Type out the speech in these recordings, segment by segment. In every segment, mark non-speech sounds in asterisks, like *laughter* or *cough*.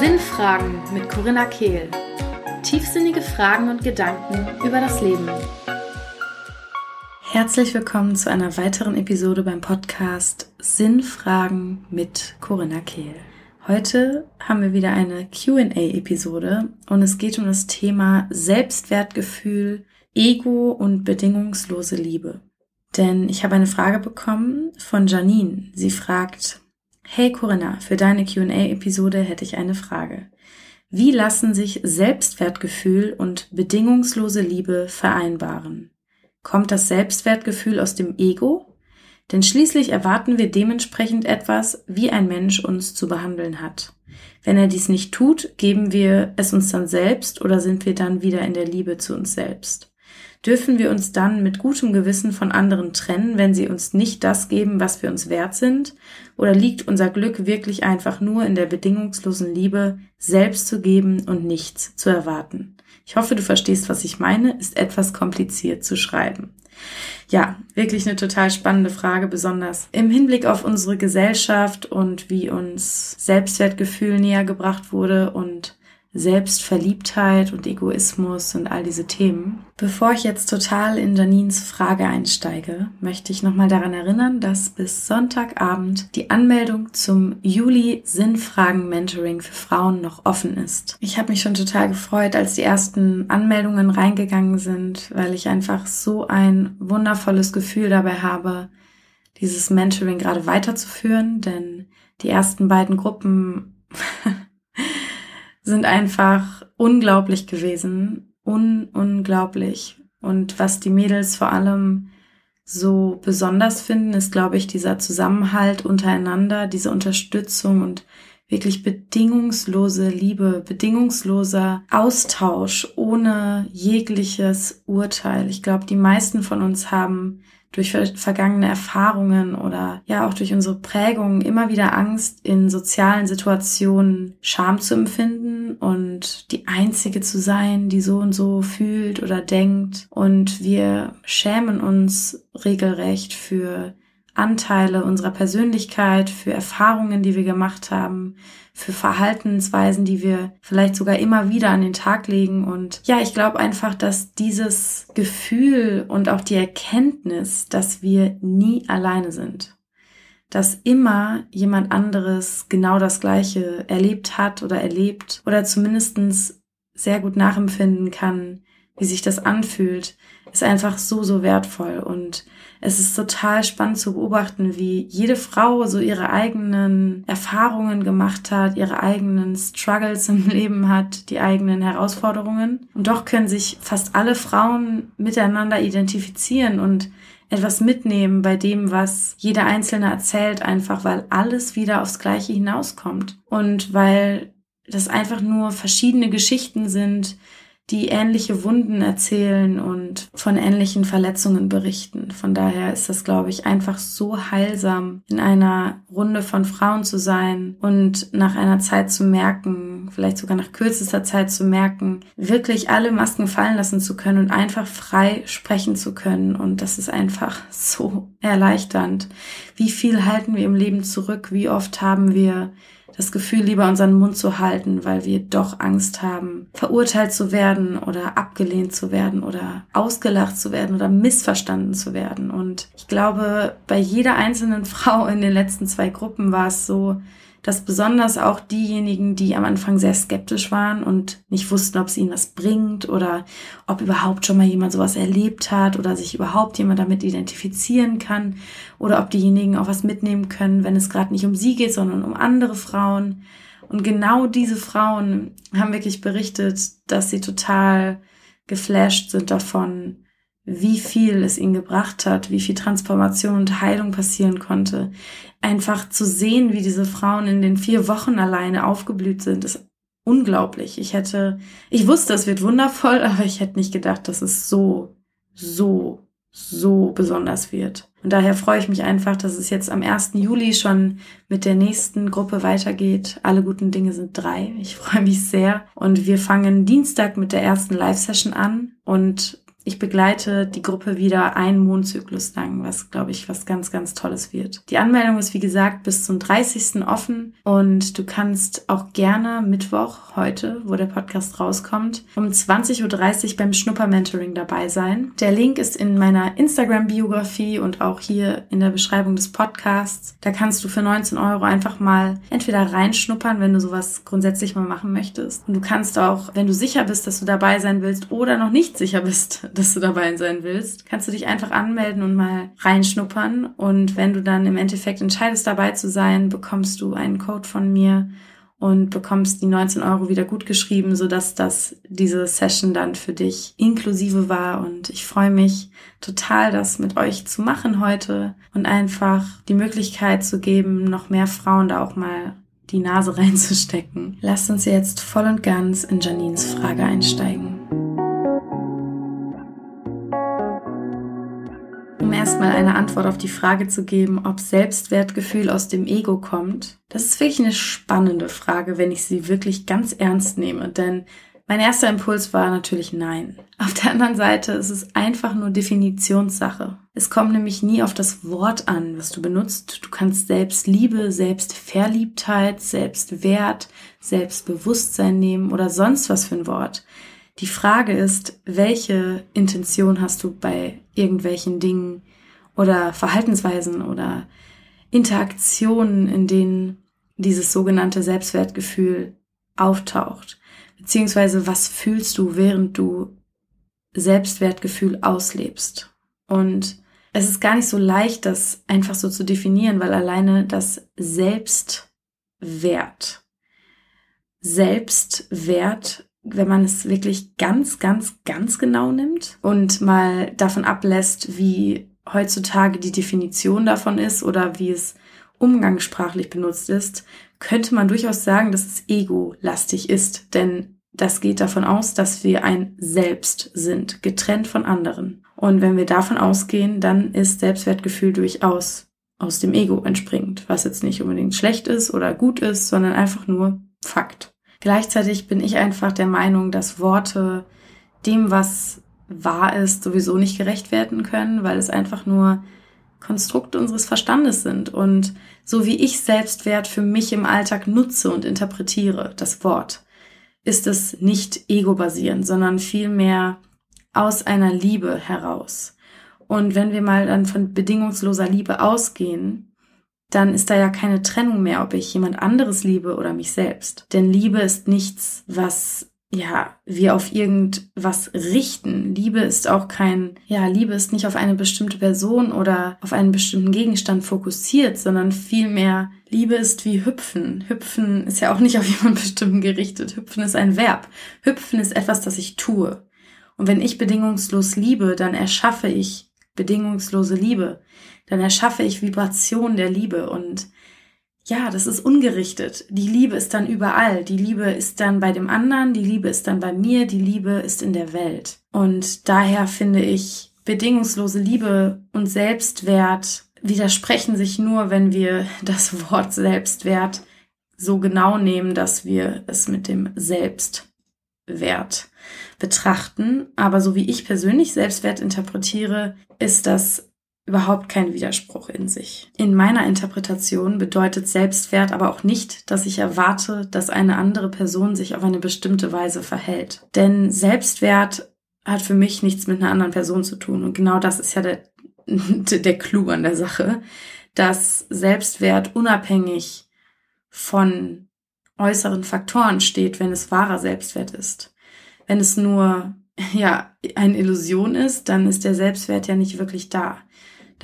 Sinnfragen mit Corinna Kehl. Tiefsinnige Fragen und Gedanken über das Leben. Herzlich willkommen zu einer weiteren Episode beim Podcast Sinnfragen mit Corinna Kehl. Heute haben wir wieder eine QA-Episode und es geht um das Thema Selbstwertgefühl, Ego und bedingungslose Liebe. Denn ich habe eine Frage bekommen von Janine. Sie fragt, Hey Corinna, für deine QA-Episode hätte ich eine Frage. Wie lassen sich Selbstwertgefühl und bedingungslose Liebe vereinbaren? Kommt das Selbstwertgefühl aus dem Ego denn schließlich erwarten wir dementsprechend etwas, wie ein Mensch uns zu behandeln hat. Wenn er dies nicht tut, geben wir es uns dann selbst oder sind wir dann wieder in der Liebe zu uns selbst? Dürfen wir uns dann mit gutem Gewissen von anderen trennen, wenn sie uns nicht das geben, was wir uns wert sind? Oder liegt unser Glück wirklich einfach nur in der bedingungslosen Liebe, selbst zu geben und nichts zu erwarten? Ich hoffe, du verstehst, was ich meine, ist etwas kompliziert zu schreiben. Ja, wirklich eine total spannende Frage, besonders im Hinblick auf unsere Gesellschaft und wie uns Selbstwertgefühl näher gebracht wurde und Selbstverliebtheit und Egoismus und all diese Themen. Bevor ich jetzt total in Janines Frage einsteige, möchte ich nochmal daran erinnern, dass bis Sonntagabend die Anmeldung zum Juli Sinnfragen Mentoring für Frauen noch offen ist. Ich habe mich schon total gefreut, als die ersten Anmeldungen reingegangen sind, weil ich einfach so ein wundervolles Gefühl dabei habe, dieses Mentoring gerade weiterzuführen, denn die ersten beiden Gruppen *laughs* sind einfach unglaublich gewesen. Un unglaublich. Und was die Mädels vor allem so besonders finden, ist, glaube ich, dieser Zusammenhalt untereinander, diese Unterstützung und wirklich bedingungslose Liebe, bedingungsloser Austausch ohne jegliches Urteil. Ich glaube, die meisten von uns haben durch vergangene Erfahrungen oder ja auch durch unsere Prägungen immer wieder Angst, in sozialen Situationen Scham zu empfinden und die Einzige zu sein, die so und so fühlt oder denkt. Und wir schämen uns regelrecht für Anteile unserer Persönlichkeit, für Erfahrungen, die wir gemacht haben, für Verhaltensweisen, die wir vielleicht sogar immer wieder an den Tag legen. Und ja, ich glaube einfach, dass dieses Gefühl und auch die Erkenntnis, dass wir nie alleine sind, dass immer jemand anderes genau das Gleiche erlebt hat oder erlebt oder zumindestens sehr gut nachempfinden kann, wie sich das anfühlt, ist einfach so, so wertvoll. Und es ist total spannend zu beobachten, wie jede Frau so ihre eigenen Erfahrungen gemacht hat, ihre eigenen Struggles im *laughs* Leben hat, die eigenen Herausforderungen. Und doch können sich fast alle Frauen miteinander identifizieren und etwas mitnehmen bei dem, was jeder Einzelne erzählt, einfach weil alles wieder aufs Gleiche hinauskommt. Und weil das einfach nur verschiedene Geschichten sind, die ähnliche Wunden erzählen und von ähnlichen Verletzungen berichten. Von daher ist das, glaube ich, einfach so heilsam, in einer Runde von Frauen zu sein und nach einer Zeit zu merken, vielleicht sogar nach kürzester Zeit zu merken, wirklich alle Masken fallen lassen zu können und einfach frei sprechen zu können. Und das ist einfach *laughs* so erleichternd. Wie viel halten wir im Leben zurück? Wie oft haben wir das Gefühl, lieber unseren Mund zu halten, weil wir doch Angst haben, verurteilt zu werden oder abgelehnt zu werden oder ausgelacht zu werden oder missverstanden zu werden. Und ich glaube, bei jeder einzelnen *laughs* Frau in den letzten zwei Gruppen war es so, dass besonders auch diejenigen, die am Anfang sehr skeptisch waren und nicht wussten, ob es ihnen was bringt oder ob überhaupt schon mal jemand sowas erlebt hat oder sich überhaupt jemand damit identifizieren kann oder ob diejenigen auch was mitnehmen können, wenn es gerade nicht um sie geht, sondern um andere Frauen. Und genau diese Frauen haben wirklich berichtet, dass sie total geflasht sind davon, wie viel es ihnen gebracht hat, wie viel Transformation und Heilung passieren konnte. Einfach zu sehen, wie diese Frauen in den vier Wochen alleine aufgeblüht sind, ist unglaublich. Ich hätte, ich wusste, es wird wundervoll, *laughs* aber ich hätte nicht gedacht, dass es so, so, so besonders wird. Und daher freue ich mich einfach, dass es jetzt am 1. Juli schon mit der nächsten Gruppe weitergeht. Alle guten Dinge sind drei. Ich freue mich sehr. Und wir fangen Dienstag mit der ersten Live-Session an und ich begleite die Gruppe wieder einen Mondzyklus lang, was, glaube ich, was ganz, ganz Tolles wird. Die Anmeldung ist, wie gesagt, bis zum 30. offen und du kannst auch gerne Mittwoch, heute, wo der Podcast rauskommt, um 20.30 Uhr beim Schnupper-Mentoring dabei sein. Der Link ist in meiner Instagram-Biografie und auch hier in der Beschreibung des Podcasts. Da kannst du für 19 Euro einfach mal entweder reinschnuppern, wenn du sowas grundsätzlich mal machen möchtest. Und du kannst auch, wenn du sicher bist, dass du dabei sein willst oder noch nicht sicher bist, dass du dabei sein willst, kannst du dich einfach anmelden und mal reinschnuppern. Und wenn du dann im Endeffekt entscheidest, dabei zu sein, bekommst du einen Code von mir und bekommst die 19 Euro wieder gut geschrieben, sodass das diese Session dann für dich inklusive war. Und ich freue mich total, das mit euch zu machen heute und einfach die Möglichkeit zu geben, noch mehr Frauen da auch mal die Nase *laughs* reinzustecken. Lasst uns jetzt voll und ganz in Janines Frage einsteigen. Erstmal eine Antwort auf die Frage zu geben, ob Selbstwertgefühl aus dem Ego kommt. Das ist wirklich eine spannende Frage, wenn ich sie wirklich ganz ernst nehme, denn mein erster Impuls war natürlich nein. Auf der anderen Seite ist es einfach nur Definitionssache. Es kommt nämlich nie auf das Wort an, was du benutzt. Du kannst Selbstliebe, Selbstverliebtheit, Selbstwert, Selbstbewusstsein nehmen oder sonst was für ein Wort. Die Frage ist, welche Intention hast du bei irgendwelchen Dingen oder Verhaltensweisen oder Interaktionen, in denen dieses sogenannte Selbstwertgefühl auftaucht? Beziehungsweise was fühlst du, während du Selbstwertgefühl auslebst? Und es ist gar nicht so leicht, das einfach so zu definieren, weil alleine das Selbstwert, Selbstwert wenn man es wirklich ganz, ganz, ganz genau nimmt und mal davon ablässt, wie heutzutage die Definition davon ist oder wie es umgangssprachlich benutzt ist, könnte man durchaus sagen, dass es ego-lastig ist, denn das geht davon aus, dass wir ein Selbst sind, getrennt von anderen. Und wenn wir davon ausgehen, dann ist Selbstwertgefühl durchaus aus dem Ego entspringend, was jetzt nicht unbedingt schlecht ist oder gut ist, sondern einfach nur Fakt. Gleichzeitig bin ich einfach der Meinung, dass Worte dem, was wahr ist, sowieso nicht gerecht werden können, weil es einfach nur Konstrukt unseres Verstandes sind. Und so wie ich Selbstwert für mich im Alltag nutze und interpretiere, das Wort, ist es nicht ego-basierend, sondern vielmehr aus einer Liebe heraus. Und wenn wir mal dann von bedingungsloser Liebe ausgehen, dann ist da ja keine Trennung mehr, ob ich jemand anderes liebe oder mich selbst. Denn Liebe ist nichts, was ja, wir auf irgendwas richten. Liebe ist auch kein, ja, Liebe ist nicht auf eine bestimmte Person oder auf einen bestimmten Gegenstand fokussiert, sondern vielmehr Liebe ist wie Hüpfen. Hüpfen ist ja auch nicht auf *laughs* jemanden bestimmten gerichtet. Hüpfen ist ein Verb. Hüpfen ist etwas, das ich tue. Und wenn ich bedingungslos liebe, dann erschaffe ich bedingungslose Liebe dann erschaffe ich Vibration der Liebe und ja, das ist ungerichtet. Die Liebe ist dann überall. Die Liebe ist dann bei dem anderen, die Liebe ist dann bei mir, die Liebe ist in der Welt. Und daher finde ich, bedingungslose Liebe und Selbstwert widersprechen sich nur, wenn wir *laughs* das Wort Selbstwert so genau nehmen, dass wir es mit dem Selbstwert betrachten. Aber so wie ich persönlich Selbstwert interpretiere, ist das überhaupt kein Widerspruch in sich. In meiner Interpretation bedeutet Selbstwert aber auch nicht, dass ich erwarte, dass eine andere Person sich auf eine bestimmte Weise verhält. Denn Selbstwert hat für mich nichts mit einer anderen Person zu tun. Und genau das ist ja der, *laughs* der Clou an der Sache, dass Selbstwert unabhängig von äußeren Faktoren steht, wenn es wahrer Selbstwert ist. Wenn es nur ja, eine Illusion ist, dann ist der Selbstwert ja nicht wirklich da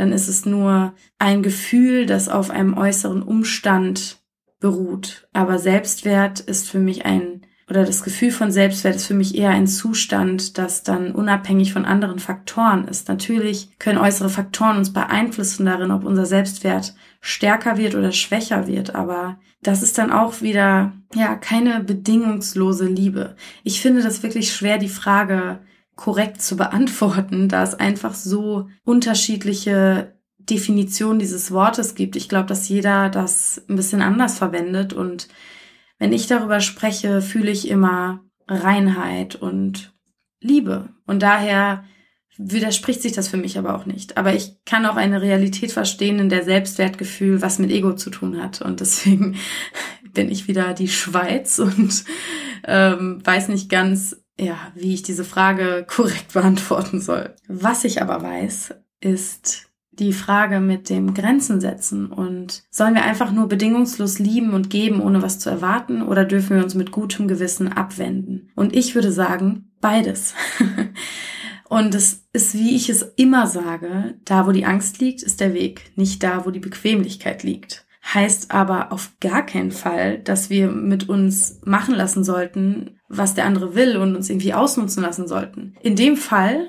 dann ist es nur ein Gefühl, das auf einem äußeren Umstand beruht. Aber Selbstwert ist für mich ein, oder das Gefühl von Selbstwert ist für mich eher ein Zustand, das dann unabhängig von anderen Faktoren ist. Natürlich können äußere Faktoren uns beeinflussen darin, ob unser Selbstwert stärker wird oder schwächer wird, aber das ist dann auch wieder, ja, keine bedingungslose Liebe. Ich finde das wirklich schwer, die Frage korrekt zu beantworten, da es einfach so unterschiedliche Definitionen dieses Wortes gibt. Ich glaube, dass jeder das ein bisschen anders verwendet und wenn ich darüber spreche, fühle ich immer Reinheit und Liebe. Und daher widerspricht sich das für mich aber auch nicht. Aber ich kann auch eine Realität verstehen, in der Selbstwertgefühl was mit Ego zu tun hat. Und deswegen *laughs* bin ich wieder die Schweiz und ähm, weiß nicht ganz, ja, wie ich diese Frage *laughs* korrekt beantworten soll. Was ich aber weiß, ist die Frage mit dem Grenzen setzen und sollen wir einfach nur bedingungslos lieben und geben, ohne was zu erwarten, oder dürfen wir uns mit gutem Gewissen abwenden? Und ich würde sagen, beides. *laughs* und es ist, wie ich es immer sage, da wo die Angst liegt, ist der Weg, nicht da, wo die Bequemlichkeit liegt. Heißt aber auf gar keinen Fall, dass wir mit uns machen lassen sollten, was der andere will und uns irgendwie ausnutzen lassen sollten. In dem Fall,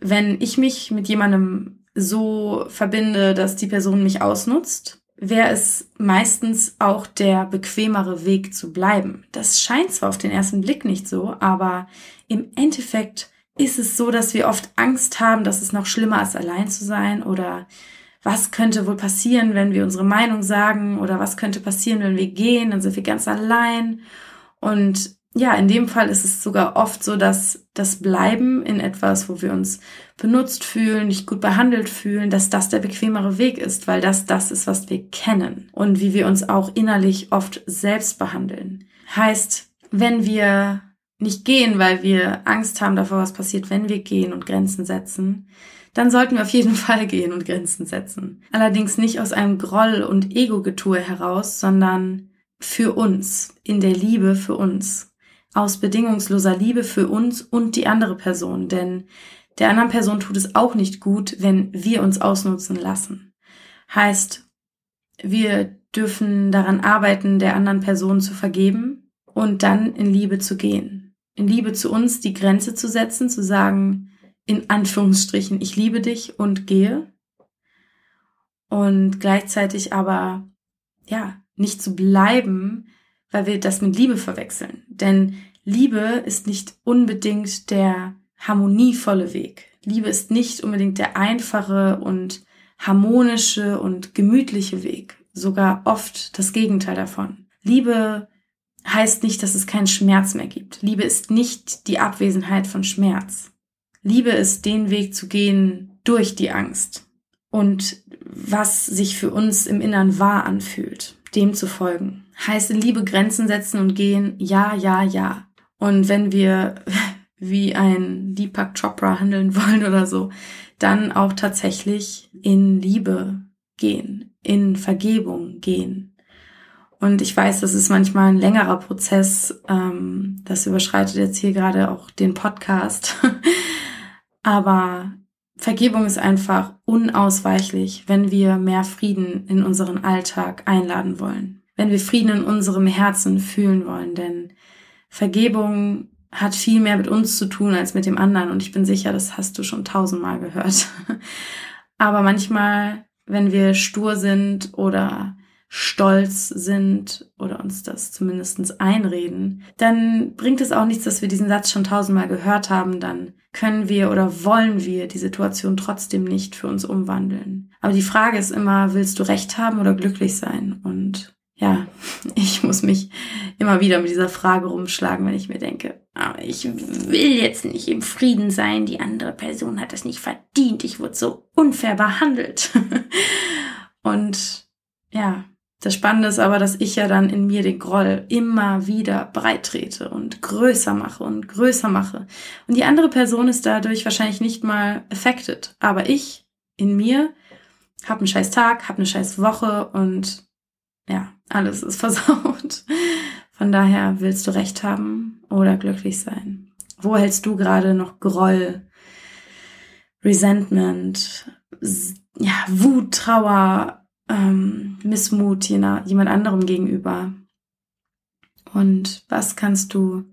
wenn ich mich mit jemandem so verbinde, dass die Person mich ausnutzt, wäre es meistens auch der bequemere Weg zu bleiben. Das scheint zwar auf den ersten Blick nicht so, aber im Endeffekt ist es so, dass wir oft Angst haben, dass es noch schlimmer ist, allein zu sein oder was könnte wohl passieren, wenn wir unsere Meinung sagen? Oder was könnte passieren, wenn wir gehen, dann sind wir ganz allein. Und ja, in dem Fall ist es sogar oft so, dass das Bleiben in etwas, wo wir uns benutzt fühlen, nicht gut behandelt fühlen, dass das der bequemere Weg ist, weil das das ist, was wir kennen und wie wir uns auch innerlich oft selbst behandeln. Heißt, wenn wir nicht gehen, weil wir Angst haben davor, was passiert, wenn wir gehen und Grenzen setzen, dann sollten wir auf jeden *laughs* Fall gehen und Grenzen setzen. Allerdings nicht aus einem Groll und Ego-Getue heraus, sondern für uns, in der Liebe für uns aus bedingungsloser Liebe für uns und die andere Person, denn der anderen Person tut es auch nicht gut, wenn wir uns ausnutzen lassen. Heißt, wir dürfen daran arbeiten, der anderen Person zu vergeben und dann in Liebe zu gehen. In Liebe zu uns die Grenze zu setzen, zu sagen, in Anführungsstrichen, ich liebe dich und gehe. Und gleichzeitig aber, ja, nicht zu bleiben, weil wir das mit Liebe verwechseln. Denn Liebe ist nicht unbedingt der harmonievolle Weg. Liebe ist nicht unbedingt der einfache und harmonische und gemütliche Weg. Sogar oft das Gegenteil davon. Liebe heißt nicht, dass es keinen Schmerz mehr gibt. Liebe ist nicht die Abwesenheit von Schmerz. Liebe ist den Weg zu gehen durch die Angst und was sich für uns im Innern wahr anfühlt dem zu folgen. Heißt in Liebe Grenzen setzen und gehen, ja, ja, ja. Und wenn wir *laughs* wie ein Deepak Chopra handeln wollen oder so, dann auch tatsächlich in Liebe gehen, in Vergebung gehen. Und ich weiß, das ist manchmal ein längerer Prozess. Ähm, das überschreitet jetzt hier gerade auch den Podcast. *laughs* Aber Vergebung ist einfach unausweichlich, wenn wir mehr Frieden in unseren Alltag einladen wollen. Wenn wir Frieden in unserem Herzen fühlen wollen. Denn Vergebung hat viel mehr mit uns zu tun als mit dem anderen. Und ich bin sicher, das hast du schon tausendmal gehört. *laughs* Aber manchmal, wenn wir stur sind oder stolz sind oder uns das zumindest einreden, dann bringt es auch nichts, dass wir diesen Satz schon tausendmal gehört haben, dann können wir oder wollen wir die Situation trotzdem nicht für uns umwandeln. Aber die Frage ist immer, willst du recht haben oder glücklich sein? Und ja, *laughs* ich muss mich immer wieder mit dieser Frage rumschlagen, wenn ich mir denke, aber ich will jetzt nicht im Frieden sein, die andere Person hat das nicht verdient, ich wurde so unfair behandelt. *laughs* Und ja, das Spannende ist aber, dass ich ja dann in mir den Groll immer wieder breit trete und größer mache und größer mache. Und die andere Person ist dadurch wahrscheinlich nicht mal affected. Aber ich in mir habe einen scheiß Tag, habe eine scheiß Woche und ja, alles ist *laughs* versaut. Von daher willst du recht haben oder glücklich sein. Wo hältst du gerade noch Groll, Resentment, ja, Wut, Trauer, ähm, Missmut jemand anderem gegenüber? Und was kannst du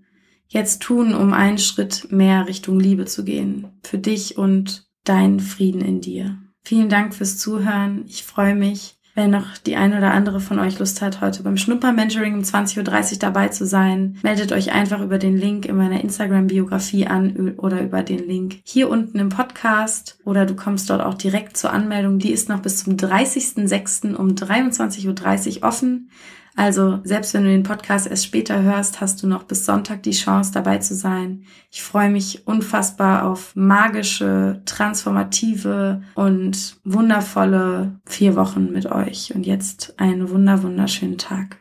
jetzt tun, um einen Schritt mehr Richtung Liebe zu gehen? Für dich und deinen Frieden in dir. Vielen Dank fürs Zuhören. Ich freue mich, wenn noch die eine oder andere von euch Lust hat, heute beim Schnupper-Mentoring um 20.30 Uhr dabei zu sein, meldet euch einfach über den Link in meiner Instagram-Biografie an oder über den Link hier unten im Podcast oder du kommst dort auch direkt zur Anmeldung. Die ist noch bis zum 30.06. um 23.30 Uhr offen. Also selbst wenn du den Podcast erst später hörst, hast du noch bis Sonntag die Chance dabei zu sein. Ich freue mich unfassbar auf magische, transformative und wundervolle vier Wochen mit euch. Und jetzt einen wunder, wunderschönen Tag.